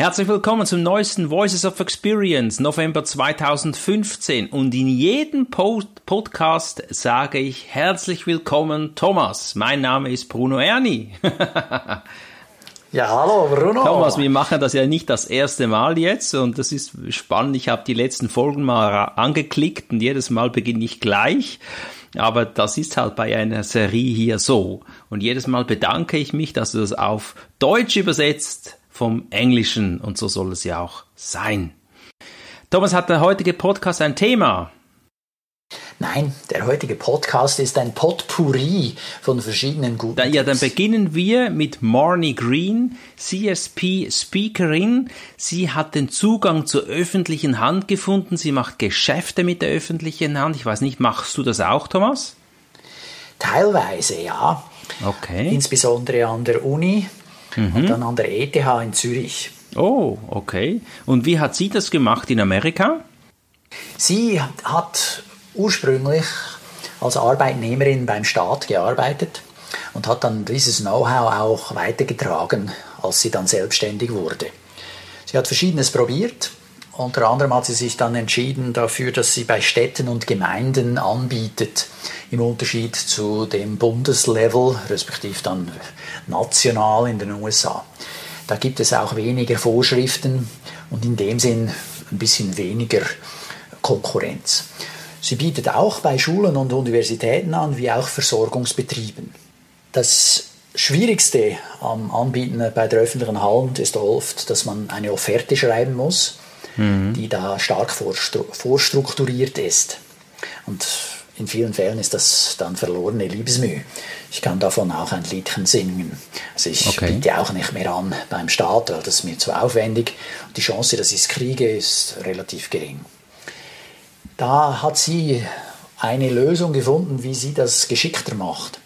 Herzlich willkommen zum neuesten Voices of Experience, November 2015. Und in jedem Post Podcast sage ich herzlich willkommen, Thomas. Mein Name ist Bruno Erni. Ja, hallo Bruno. Thomas, wir machen das ja nicht das erste Mal jetzt und das ist spannend. Ich habe die letzten Folgen mal angeklickt und jedes Mal beginne ich gleich. Aber das ist halt bei einer Serie hier so. Und jedes Mal bedanke ich mich, dass du das auf Deutsch übersetzt vom Englischen und so soll es ja auch sein. Thomas, hat der heutige Podcast ein Thema? Nein, der heutige Podcast ist ein Potpourri von verschiedenen guten. Da, ja, dann beginnen wir mit Marnie Green, CSP Speakerin. Sie hat den Zugang zur öffentlichen Hand gefunden. Sie macht Geschäfte mit der öffentlichen Hand. Ich weiß nicht, machst du das auch, Thomas? Teilweise, ja. Okay. Insbesondere an der Uni mhm. und dann an der ETH in Zürich. Oh, okay. Und wie hat sie das gemacht in Amerika? Sie hat ursprünglich als Arbeitnehmerin beim Staat gearbeitet und hat dann dieses Know-how auch weitergetragen, als sie dann selbstständig wurde. Sie hat Verschiedenes probiert. Unter anderem hat sie sich dann entschieden dafür, dass sie bei Städten und Gemeinden anbietet, im Unterschied zu dem Bundeslevel, respektive dann national in den USA. Da gibt es auch weniger Vorschriften und in dem Sinn ein bisschen weniger Konkurrenz. Sie bietet auch bei Schulen und Universitäten an, wie auch Versorgungsbetrieben. Das Schwierigste am Anbieten bei der öffentlichen Hand ist oft, dass man eine Offerte schreiben muss, mhm. die da stark vorstrukturiert ist. Und in vielen Fällen ist das dann verlorene Liebesmühe. Ich kann davon auch ein Liedchen singen. Also ich okay. biete auch nicht mehr an beim Staat, weil das ist mir zu aufwendig. Und die Chance, dass ich es kriege, ist relativ gering. Da hat sie eine Lösung gefunden, wie sie das geschickter macht.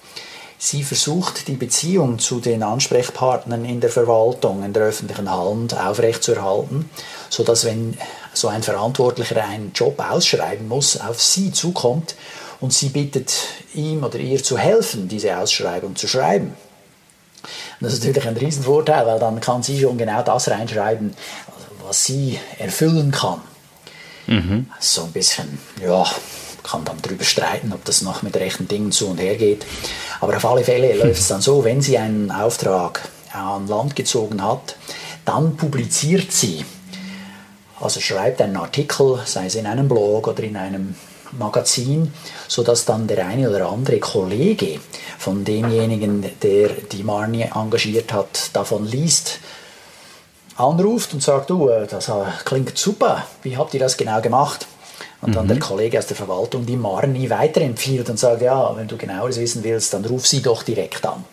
Sie versucht, die Beziehung zu den Ansprechpartnern in der Verwaltung, in der öffentlichen Hand aufrechtzuerhalten, sodass, wenn so ein Verantwortlicher einen Job ausschreiben muss, auf sie zukommt und sie bittet ihm oder ihr zu helfen, diese Ausschreibung zu schreiben. Und das ist natürlich ein Riesenvorteil, weil dann kann sie schon genau das reinschreiben, was sie erfüllen kann. Mhm. So ein bisschen, ja, kann dann darüber streiten, ob das noch mit rechten Dingen zu und her geht. Aber auf alle Fälle läuft es dann so, wenn sie einen Auftrag an Land gezogen hat, dann publiziert sie, also schreibt einen Artikel, sei es in einem Blog oder in einem Magazin, sodass dann der eine oder andere Kollege von demjenigen, der die Marnie engagiert hat, davon liest anruft und sagt, du, äh, das äh, klingt super, wie habt ihr das genau gemacht? Und dann mhm. der Kollege aus der Verwaltung die Marni weiterempfiehlt und sagt, ja, wenn du genaueres wissen willst, dann ruf sie doch direkt an.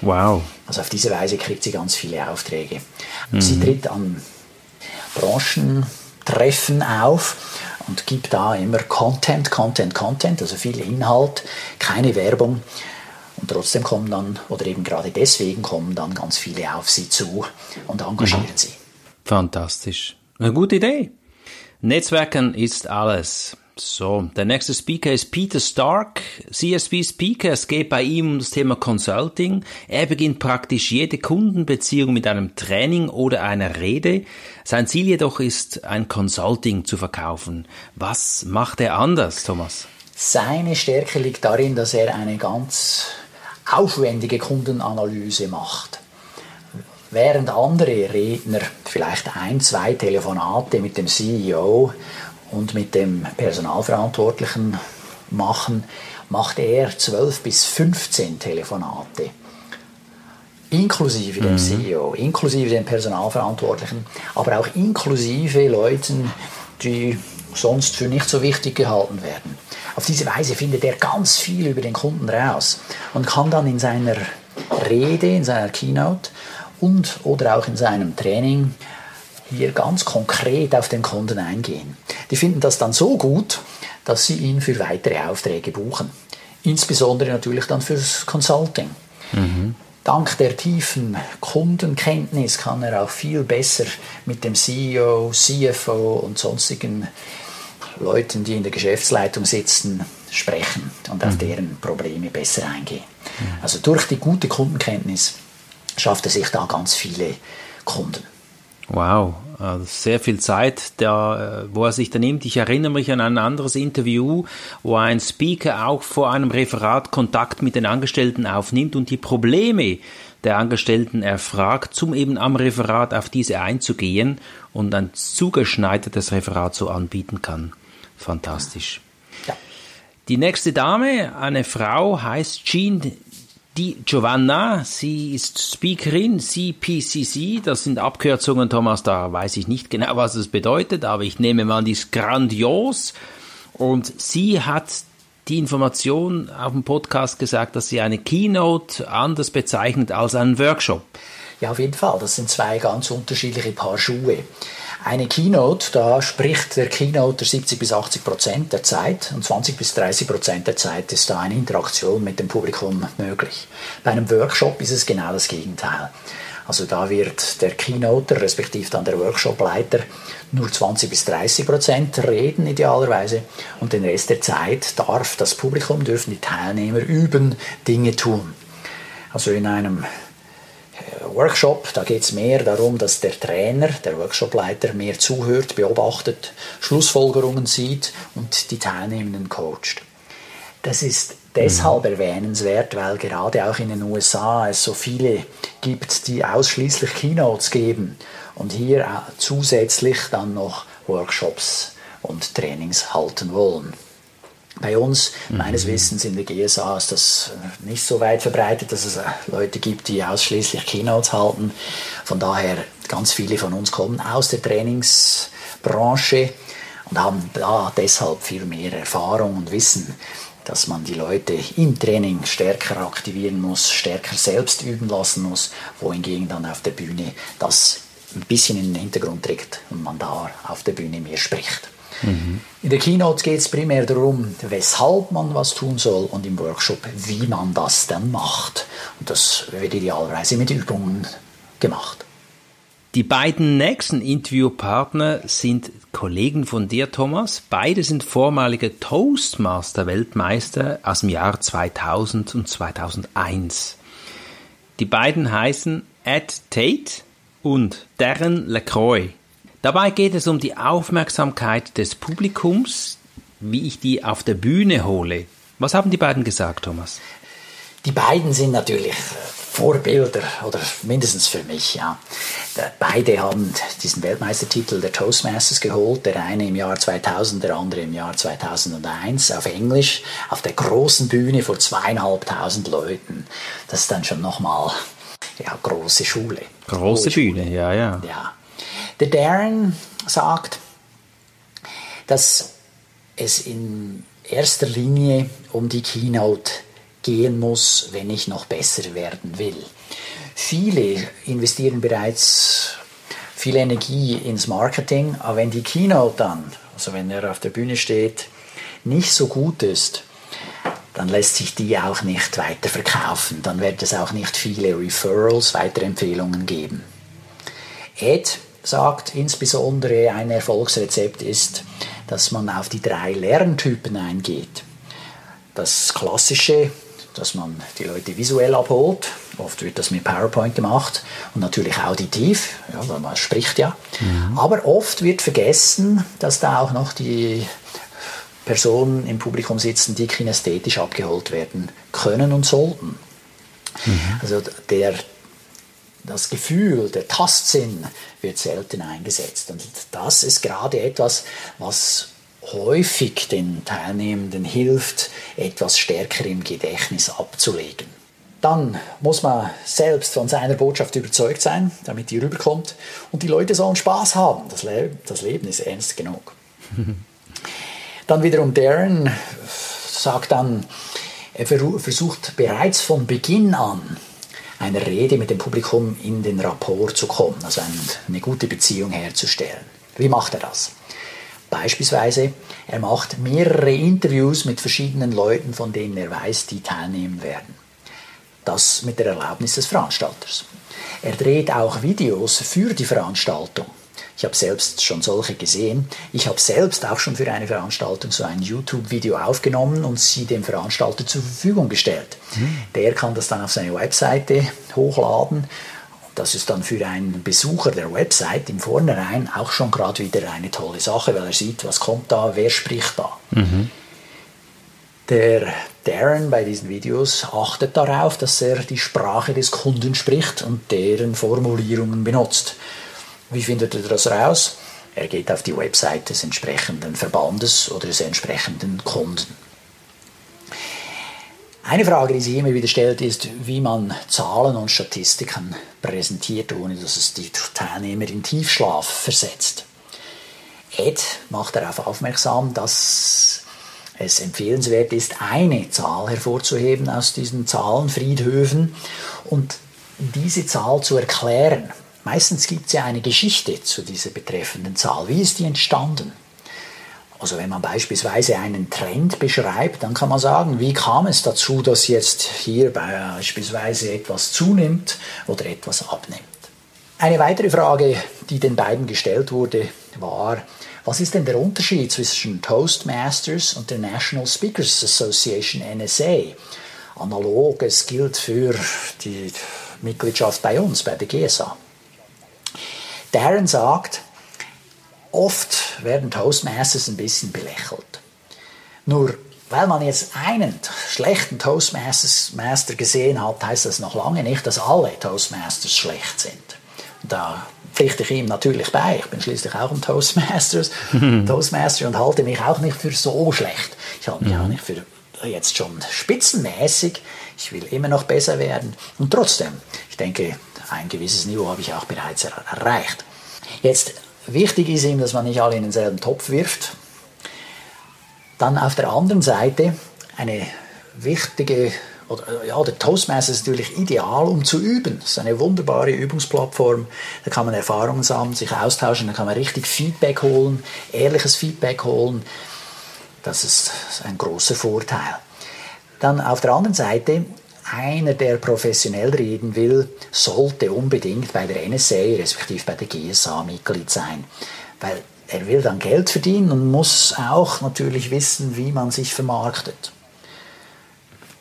Wow. Also auf diese Weise kriegt sie ganz viele Aufträge. Mhm. Sie tritt an Branchentreffen auf und gibt da immer Content, Content, Content, also viel Inhalt, keine Werbung. Und trotzdem kommen dann, oder eben gerade deswegen kommen dann ganz viele auf sie zu und engagieren mhm. sie. Fantastisch. Eine gute Idee. Netzwerken ist alles. So, der nächste Speaker ist Peter Stark, CSP Speaker. Es geht bei ihm um das Thema Consulting. Er beginnt praktisch jede Kundenbeziehung mit einem Training oder einer Rede. Sein Ziel jedoch ist, ein Consulting zu verkaufen. Was macht er anders, Thomas? Seine Stärke liegt darin, dass er eine ganz aufwendige Kundenanalyse macht. Während andere Redner vielleicht ein, zwei Telefonate mit dem CEO und mit dem Personalverantwortlichen machen, macht er 12 bis 15 Telefonate. Inklusive dem mhm. CEO, inklusive dem Personalverantwortlichen, aber auch inklusive Leuten, die sonst für nicht so wichtig gehalten werden. Auf diese Weise findet er ganz viel über den Kunden raus und kann dann in seiner Rede, in seiner Keynote und oder auch in seinem Training hier ganz konkret auf den Kunden eingehen. Die finden das dann so gut, dass sie ihn für weitere Aufträge buchen. Insbesondere natürlich dann fürs Consulting. Mhm. Dank der tiefen Kundenkenntnis kann er auch viel besser mit dem CEO, CFO und sonstigen Leuten, die in der Geschäftsleitung sitzen, sprechen und auf mhm. deren Probleme besser eingehen. Also durch die gute Kundenkenntnis schafft er sich da ganz viele Kunden. Wow, also sehr viel Zeit, der, wo er sich da nimmt. Ich erinnere mich an ein anderes Interview, wo ein Speaker auch vor einem Referat Kontakt mit den Angestellten aufnimmt und die Probleme der Angestellten erfragt, um eben am Referat auf diese einzugehen und ein zugeschneidertes Referat so anbieten kann. Fantastisch. Ja. Die nächste Dame, eine Frau, heißt Jean Di Giovanna. Sie ist Speakerin, CPCC. Das sind Abkürzungen, Thomas, da weiß ich nicht genau, was es bedeutet, aber ich nehme mal, die ist grandios. Und sie hat die Information auf dem Podcast gesagt, dass sie eine Keynote anders bezeichnet als einen Workshop. Ja, auf jeden Fall. Das sind zwei ganz unterschiedliche Paar Schuhe. Eine Keynote, da spricht der Keynoter 70 bis 80 Prozent der Zeit und 20 bis 30 Prozent der Zeit ist da eine Interaktion mit dem Publikum möglich. Bei einem Workshop ist es genau das Gegenteil. Also da wird der Keynoter, respektive dann der Workshopleiter, nur 20 bis 30 Prozent reden idealerweise und den Rest der Zeit darf das Publikum, dürfen die Teilnehmer üben, Dinge tun. Also in einem Workshop, da geht es mehr darum, dass der Trainer, der Workshopleiter mehr zuhört, beobachtet, Schlussfolgerungen sieht und die Teilnehmenden coacht. Das ist deshalb mhm. erwähnenswert, weil gerade auch in den USA es so viele gibt, die ausschließlich Keynotes geben und hier äh, zusätzlich dann noch Workshops und Trainings halten wollen. Bei uns, mhm. meines Wissens in der GSA, ist das äh, nicht so weit verbreitet, dass es äh, Leute gibt, die ausschließlich Keynotes halten. Von daher, ganz viele von uns kommen aus der Trainingsbranche und haben da deshalb viel mehr Erfahrung und Wissen, dass man die Leute im Training stärker aktivieren muss, stärker selbst üben lassen muss, wohingegen dann auf der Bühne das ein bisschen in den Hintergrund tritt und man da auf der Bühne mehr spricht. Mhm. In der Keynote geht es primär darum, weshalb man was tun soll und im Workshop, wie man das dann macht. Und das wird idealerweise mit Übungen gemacht. Die beiden nächsten Interviewpartner sind Kollegen von dir, Thomas. Beide sind vormalige Toastmaster-Weltmeister aus dem Jahr 2000 und 2001. Die beiden heißen Ed Tate und Darren LaCroix. Dabei geht es um die Aufmerksamkeit des Publikums, wie ich die auf der Bühne hole. Was haben die beiden gesagt, Thomas? Die beiden sind natürlich Vorbilder oder mindestens für mich. Ja. Beide haben diesen Weltmeistertitel der Toastmasters geholt, der eine im Jahr 2000, der andere im Jahr 2001 auf Englisch, auf der großen Bühne vor zweieinhalbtausend Leuten. Das ist dann schon nochmal ja, große Schule. Große Bühne, ja, ja. Ja. Der Darren sagt, dass es in erster Linie um die Keynote gehen muss, wenn ich noch besser werden will. Viele investieren bereits viel Energie ins Marketing, aber wenn die Keynote dann, also wenn er auf der Bühne steht, nicht so gut ist, dann lässt sich die auch nicht weiter verkaufen. Dann wird es auch nicht viele Referrals, weitere Empfehlungen geben. Ed sagt, insbesondere ein Erfolgsrezept ist, dass man auf die drei Lerntypen eingeht. Das klassische, dass man die Leute visuell abholt, oft wird das mit PowerPoint gemacht und natürlich auditiv, ja, weil man spricht ja. Mhm. Aber oft wird vergessen, dass da auch noch die Personen im Publikum sitzen, die kinästhetisch abgeholt werden können und sollten. Mhm. Also der das Gefühl, der Tastsinn wird selten eingesetzt. Und das ist gerade etwas, was häufig den Teilnehmenden hilft, etwas stärker im Gedächtnis abzulegen. Dann muss man selbst von seiner Botschaft überzeugt sein, damit die rüberkommt. Und die Leute sollen Spaß haben. Das, Le das Leben ist ernst genug. dann wiederum Darren sagt dann, er versucht bereits von Beginn an einer Rede mit dem Publikum in den Rapport zu kommen, also eine gute Beziehung herzustellen. Wie macht er das? Beispielsweise, er macht mehrere Interviews mit verschiedenen Leuten, von denen er weiß, die teilnehmen werden. Das mit der Erlaubnis des Veranstalters. Er dreht auch Videos für die Veranstaltung. Ich habe selbst schon solche gesehen. Ich habe selbst auch schon für eine Veranstaltung so ein YouTube-Video aufgenommen und sie dem Veranstalter zur Verfügung gestellt. Mhm. Der kann das dann auf seine Webseite hochladen. Das ist dann für einen Besucher der Website im Vornherein auch schon gerade wieder eine tolle Sache, weil er sieht, was kommt da, wer spricht da. Mhm. Der Darren bei diesen Videos achtet darauf, dass er die Sprache des Kunden spricht und deren Formulierungen benutzt. Wie findet er das raus? Er geht auf die Website des entsprechenden Verbandes oder des entsprechenden Kunden. Eine Frage, die sich immer wieder stellt, ist, wie man Zahlen und Statistiken präsentiert, ohne dass es die Teilnehmer in Tiefschlaf versetzt. Ed macht darauf aufmerksam, dass es empfehlenswert ist, eine Zahl hervorzuheben aus diesen Zahlenfriedhöfen und diese Zahl zu erklären. Meistens gibt es ja eine Geschichte zu dieser betreffenden Zahl. Wie ist die entstanden? Also wenn man beispielsweise einen Trend beschreibt, dann kann man sagen, wie kam es dazu, dass jetzt hier beispielsweise etwas zunimmt oder etwas abnimmt. Eine weitere Frage, die den beiden gestellt wurde, war, was ist denn der Unterschied zwischen Toastmasters und der National Speakers Association NSA? Analoges gilt für die Mitgliedschaft bei uns, bei der GSA. Darren sagt, oft werden Toastmasters ein bisschen belächelt. Nur weil man jetzt einen schlechten Toastmaster gesehen hat, heißt das noch lange nicht, dass alle Toastmasters schlecht sind. Da pflichte ich ihm natürlich bei. Ich bin schließlich auch ein Toastmasters, Toastmaster und halte mich auch nicht für so schlecht. Ich halte mich mhm. auch nicht für jetzt schon spitzenmäßig. Ich will immer noch besser werden. Und trotzdem, ich denke, ein gewisses Niveau habe ich auch bereits er erreicht. Jetzt, wichtig ist ihm, dass man nicht alle in denselben Topf wirft. Dann auf der anderen Seite eine wichtige oder, ja, der Toastmaster ist natürlich ideal, um zu üben. Das ist eine wunderbare Übungsplattform. Da kann man Erfahrungen sammeln, sich austauschen, da kann man richtig Feedback holen, ehrliches Feedback holen. Das ist ein großer Vorteil. Dann auf der anderen Seite, einer, der professionell reden will, sollte unbedingt bei der NSA, respektive bei der GSA Mitglied sein. Weil er will dann Geld verdienen und muss auch natürlich wissen, wie man sich vermarktet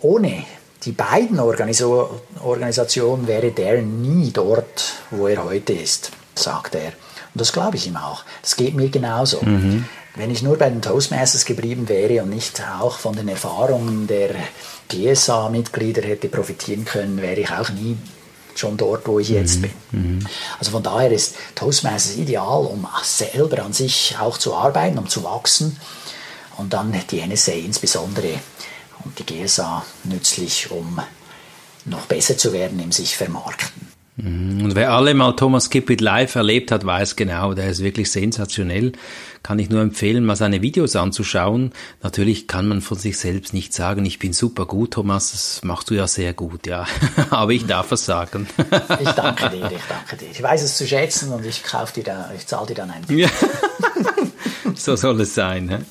ohne die beiden Organisationen wäre der nie dort, wo er heute ist, sagt er. Und das glaube ich ihm auch. Das geht mir genauso. Mhm. Wenn ich nur bei den Toastmasters geblieben wäre und nicht auch von den Erfahrungen der GSA-Mitglieder hätte profitieren können, wäre ich auch nie schon dort, wo ich jetzt mhm. bin. Mhm. Also von daher ist Toastmasters ideal, um selber an sich auch zu arbeiten, um zu wachsen und dann die NSA insbesondere und die GSA nützlich, um noch besser zu werden im sich vermarkten. Mhm. Und wer alle mal Thomas Kippit live erlebt hat, weiß genau, der ist wirklich sensationell. Kann ich nur empfehlen, mal seine Videos anzuschauen. Natürlich kann man von sich selbst nicht sagen, ich bin super gut, Thomas, das machst du ja sehr gut, ja. Aber ich darf es sagen. Ich danke dir, ich danke dir. Ich weiß es zu schätzen und ich kaufe dir da, ich zahle dir dann ein. Ja. so soll es sein.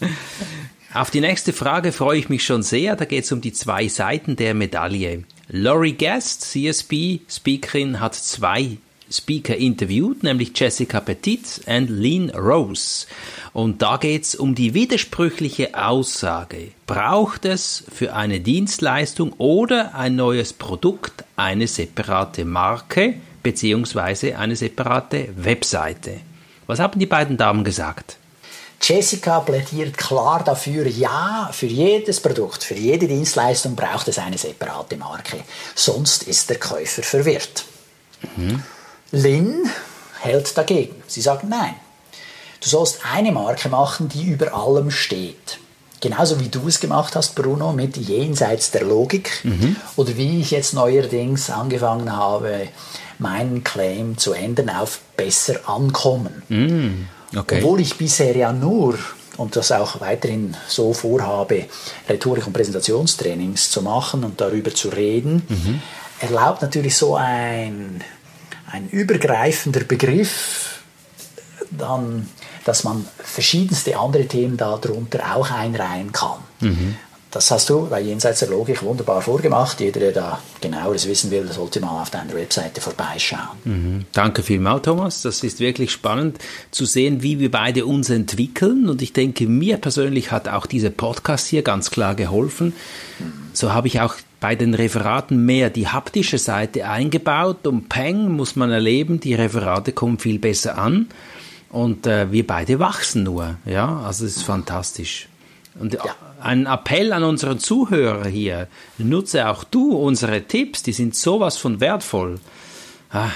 Auf die nächste Frage freue ich mich schon sehr. Da geht es um die zwei Seiten der Medaille. Laurie Guest, CSB Speakerin, hat zwei Speaker interviewt, nämlich Jessica Petit und Lean Rose. Und da geht es um die widersprüchliche Aussage. Braucht es für eine Dienstleistung oder ein neues Produkt eine separate Marke beziehungsweise eine separate Webseite? Was haben die beiden Damen gesagt? Jessica plädiert klar dafür, ja, für jedes Produkt, für jede Dienstleistung braucht es eine separate Marke. Sonst ist der Käufer verwirrt. Mhm. Lynn hält dagegen. Sie sagt nein. Du sollst eine Marke machen, die über allem steht. Genauso wie du es gemacht hast, Bruno, mit jenseits der Logik. Mhm. Oder wie ich jetzt neuerdings angefangen habe, meinen Claim zu ändern auf besser ankommen. Mhm. Okay. Obwohl ich bisher ja nur und das auch weiterhin so vorhabe, Rhetorik- und Präsentationstrainings zu machen und darüber zu reden, mhm. erlaubt natürlich so ein, ein übergreifender Begriff dann, dass man verschiedenste andere Themen darunter auch einreihen kann. Mhm. Das hast du bei Jenseits der Logik wunderbar vorgemacht. Jeder, der da genaueres wissen will, sollte mal auf deiner Webseite vorbeischauen. Mhm. Danke vielmals, Thomas. Das ist wirklich spannend zu sehen, wie wir beide uns entwickeln. Und ich denke, mir persönlich hat auch dieser Podcast hier ganz klar geholfen. Mhm. So habe ich auch bei den Referaten mehr die haptische Seite eingebaut und peng muss man erleben, die Referate kommen viel besser an und äh, wir beide wachsen nur. Ja, also es ist fantastisch. Und ja. Ein Appell an unseren Zuhörer hier, nutze auch du unsere Tipps, die sind sowas von wertvoll. Ah.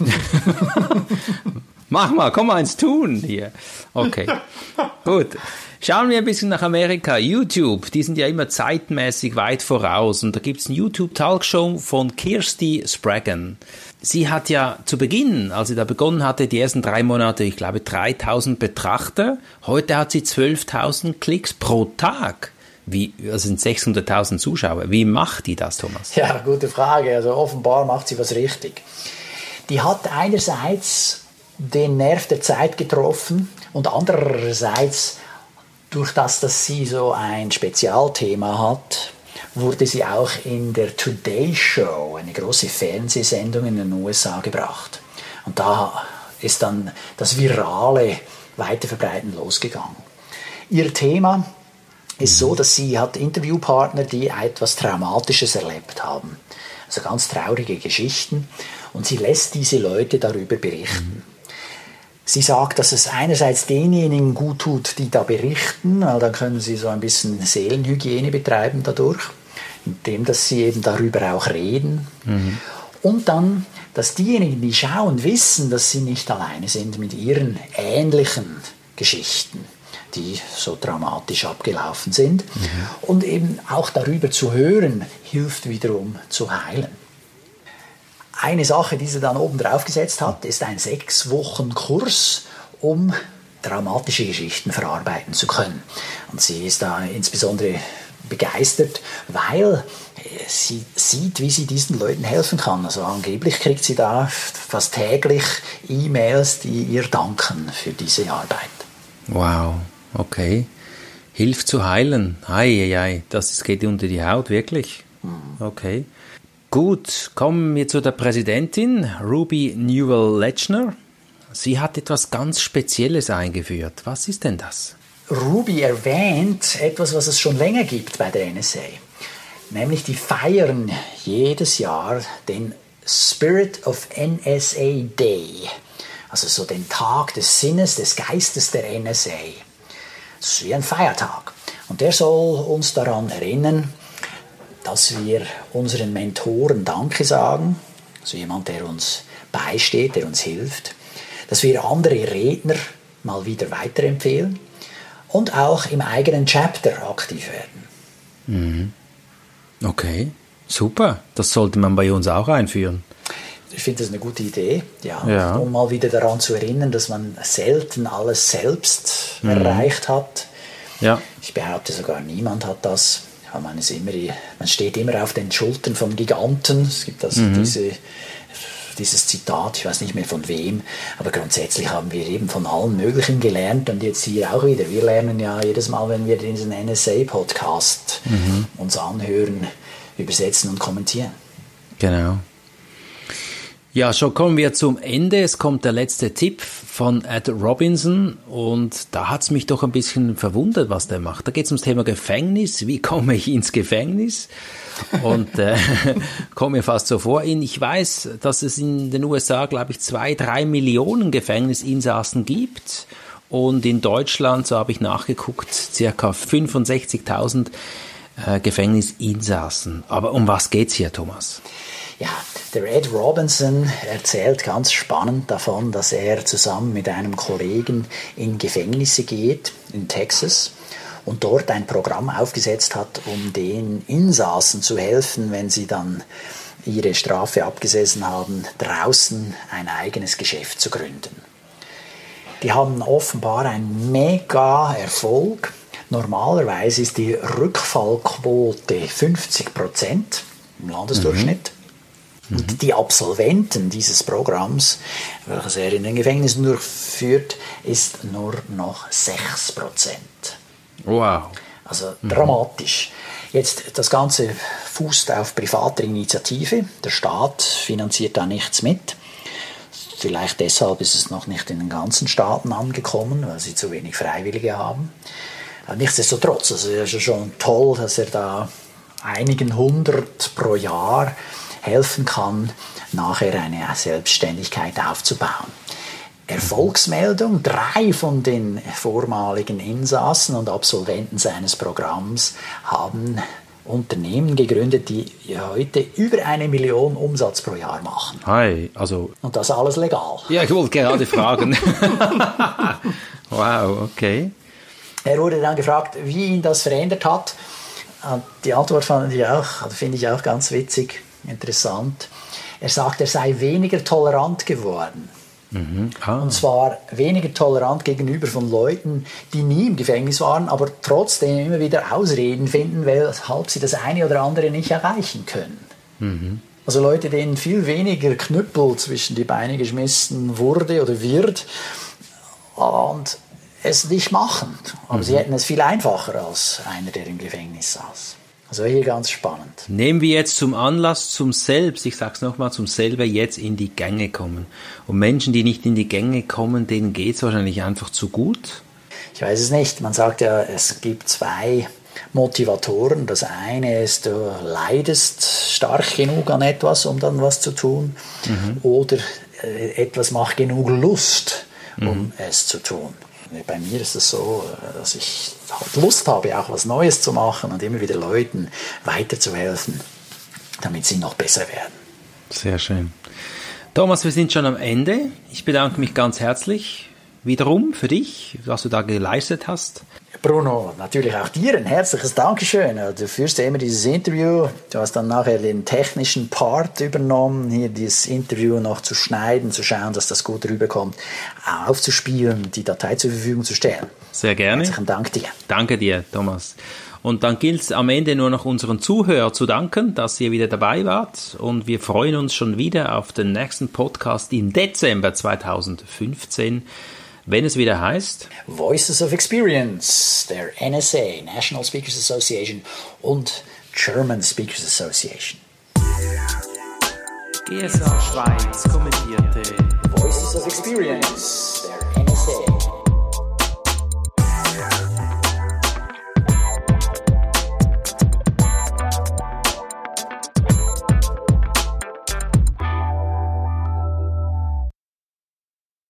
Mach mal, komm mal ins Tun hier. Okay, gut. Schauen wir ein bisschen nach Amerika. YouTube, die sind ja immer zeitmäßig weit voraus. Und da gibt es eine YouTube-Talkshow von Kirsty Spraggan. Sie hat ja zu Beginn, als sie da begonnen hatte, die ersten drei Monate, ich glaube, 3000 Betrachter. Heute hat sie 12.000 Klicks pro Tag. Wie, also sind 600.000 Zuschauer. Wie macht die das, Thomas? Ja, gute Frage. Also offenbar macht sie was richtig. Die hat einerseits den Nerv der Zeit getroffen und andererseits durch das, dass sie so ein Spezialthema hat, wurde sie auch in der Today Show, eine große Fernsehsendung in den USA, gebracht. Und da ist dann das virale Weiterverbreiten losgegangen. Ihr Thema ist so, dass sie hat Interviewpartner, die etwas Traumatisches erlebt haben. Also ganz traurige Geschichten. Und sie lässt diese Leute darüber berichten. Sie sagt, dass es einerseits denjenigen gut tut, die da berichten, weil dann können sie so ein bisschen Seelenhygiene betreiben dadurch, indem dass sie eben darüber auch reden. Mhm. Und dann, dass diejenigen, die schauen, wissen, dass sie nicht alleine sind mit ihren ähnlichen Geschichten die so dramatisch abgelaufen sind. Mhm. Und eben auch darüber zu hören, hilft wiederum zu heilen. Eine Sache, die sie dann oben drauf gesetzt hat, ist ein sechs Wochen Kurs, um dramatische Geschichten verarbeiten zu können. Und sie ist da insbesondere begeistert, weil sie sieht, wie sie diesen Leuten helfen kann. Also angeblich kriegt sie da fast täglich E-Mails, die ihr danken für diese Arbeit. Wow, okay. Hilft zu heilen. Ei, ei, ei. Das geht unter die Haut, wirklich. Hm. Okay. Gut, kommen wir zu der Präsidentin, Ruby Newell Lechner. Sie hat etwas ganz Spezielles eingeführt. Was ist denn das? Ruby erwähnt etwas, was es schon länger gibt bei der NSA. Nämlich die feiern jedes Jahr den Spirit of NSA Day. Also so den Tag des Sinnes, des Geistes der NSA. Das ist wie ein Feiertag. Und der soll uns daran erinnern, dass wir unseren Mentoren Danke sagen, also jemand, der uns beisteht, der uns hilft, dass wir andere Redner mal wieder weiterempfehlen und auch im eigenen Chapter aktiv werden. Mhm. Okay, super. Das sollte man bei uns auch einführen. Ich finde das eine gute Idee, ja, ja, um mal wieder daran zu erinnern, dass man selten alles selbst mhm. erreicht hat. Ja. Ich behaupte sogar, niemand hat das ja, man, ist immer, man steht immer auf den Schultern von Giganten. Es gibt also mhm. diese, dieses Zitat, ich weiß nicht mehr von wem, aber grundsätzlich haben wir eben von allen Möglichen gelernt und jetzt hier auch wieder. Wir lernen ja jedes Mal, wenn wir diesen NSA-Podcast mhm. uns anhören, übersetzen und kommentieren. Genau. Ja, schon kommen wir zum Ende. Es kommt der letzte Tipp von Ed Robinson und da hat es mich doch ein bisschen verwundert, was der macht. Da geht es ums Thema Gefängnis. Wie komme ich ins Gefängnis? Und äh, komme mir fast so vor. Ich weiß, dass es in den USA, glaube ich, zwei, drei Millionen Gefängnisinsassen gibt. Und in Deutschland, so habe ich nachgeguckt, circa 65.000 äh, Gefängnisinsassen. Aber um was geht's hier, Thomas? Ja, der Ed Robinson erzählt ganz spannend davon, dass er zusammen mit einem Kollegen in Gefängnisse geht in Texas und dort ein Programm aufgesetzt hat, um den Insassen zu helfen, wenn sie dann ihre Strafe abgesessen haben, draußen ein eigenes Geschäft zu gründen. Die haben offenbar einen mega Erfolg. Normalerweise ist die Rückfallquote 50 Prozent im Landesdurchschnitt. Mhm. Und die Absolventen dieses Programms, welches er in den Gefängnissen durchführt, ist nur noch 6%. Wow. Also mhm. dramatisch. Jetzt, das Ganze fußt auf privater Initiative. Der Staat finanziert da nichts mit. Vielleicht deshalb ist es noch nicht in den ganzen Staaten angekommen, weil sie zu wenig Freiwillige haben. Aber nichtsdestotrotz, also es ist schon toll, dass er da einigen hundert pro Jahr helfen kann, nachher eine Selbstständigkeit aufzubauen. Erfolgsmeldung. Drei von den vormaligen Insassen und Absolventen seines Programms haben Unternehmen gegründet, die heute über eine Million Umsatz pro Jahr machen. Hi, also. Und das alles legal. Ja, ich wollte gerade fragen. wow, okay. Er wurde dann gefragt, wie ihn das verändert hat. Die Antwort fand ich auch, finde ich auch ganz witzig, interessant. Er sagt, er sei weniger tolerant geworden. Mhm. Ah. Und zwar weniger tolerant gegenüber von Leuten, die nie im Gefängnis waren, aber trotzdem immer wieder Ausreden finden, weshalb sie das eine oder andere nicht erreichen können. Mhm. Also Leute, denen viel weniger Knüppel zwischen die Beine geschmissen wurde oder wird und es nicht machen. Aber mhm. sie hätten es viel einfacher als einer, der im Gefängnis saß. Also hier ganz spannend. Nehmen wir jetzt zum Anlass zum Selbst, ich sag's nochmal, zum selber jetzt in die Gänge kommen. Und Menschen, die nicht in die Gänge kommen, denen geht's wahrscheinlich einfach zu gut? Ich weiß es nicht. Man sagt ja, es gibt zwei Motivatoren. Das eine ist, du leidest stark genug an etwas, um dann was zu tun. Mhm. Oder äh, etwas macht genug Lust, um mhm. es zu tun. Bei mir ist es so, äh, dass ich halt Lust habe, auch was Neues zu machen und immer wieder Leuten weiterzuhelfen, damit sie noch besser werden. Sehr schön. Thomas, wir sind schon am Ende. Ich bedanke mich ganz herzlich wiederum für dich, was du da geleistet hast. Bruno, natürlich auch dir ein herzliches Dankeschön. Du führst ja immer dieses Interview. Du hast dann nachher den technischen Part übernommen, hier dieses Interview noch zu schneiden, zu schauen, dass das gut rüberkommt, aufzuspielen, die Datei zur Verfügung zu stellen. Sehr gerne. Herzlichen Dank dir. Danke dir, Thomas. Und dann gilt es am Ende nur noch unseren Zuhörern zu danken, dass ihr wieder dabei wart. Und wir freuen uns schon wieder auf den nächsten Podcast im Dezember 2015 wenn es wieder heißt Voices of Experience der NSA, National Speakers Association und German Speakers Association. GSA Schweiz kommentierte Voices of Experience der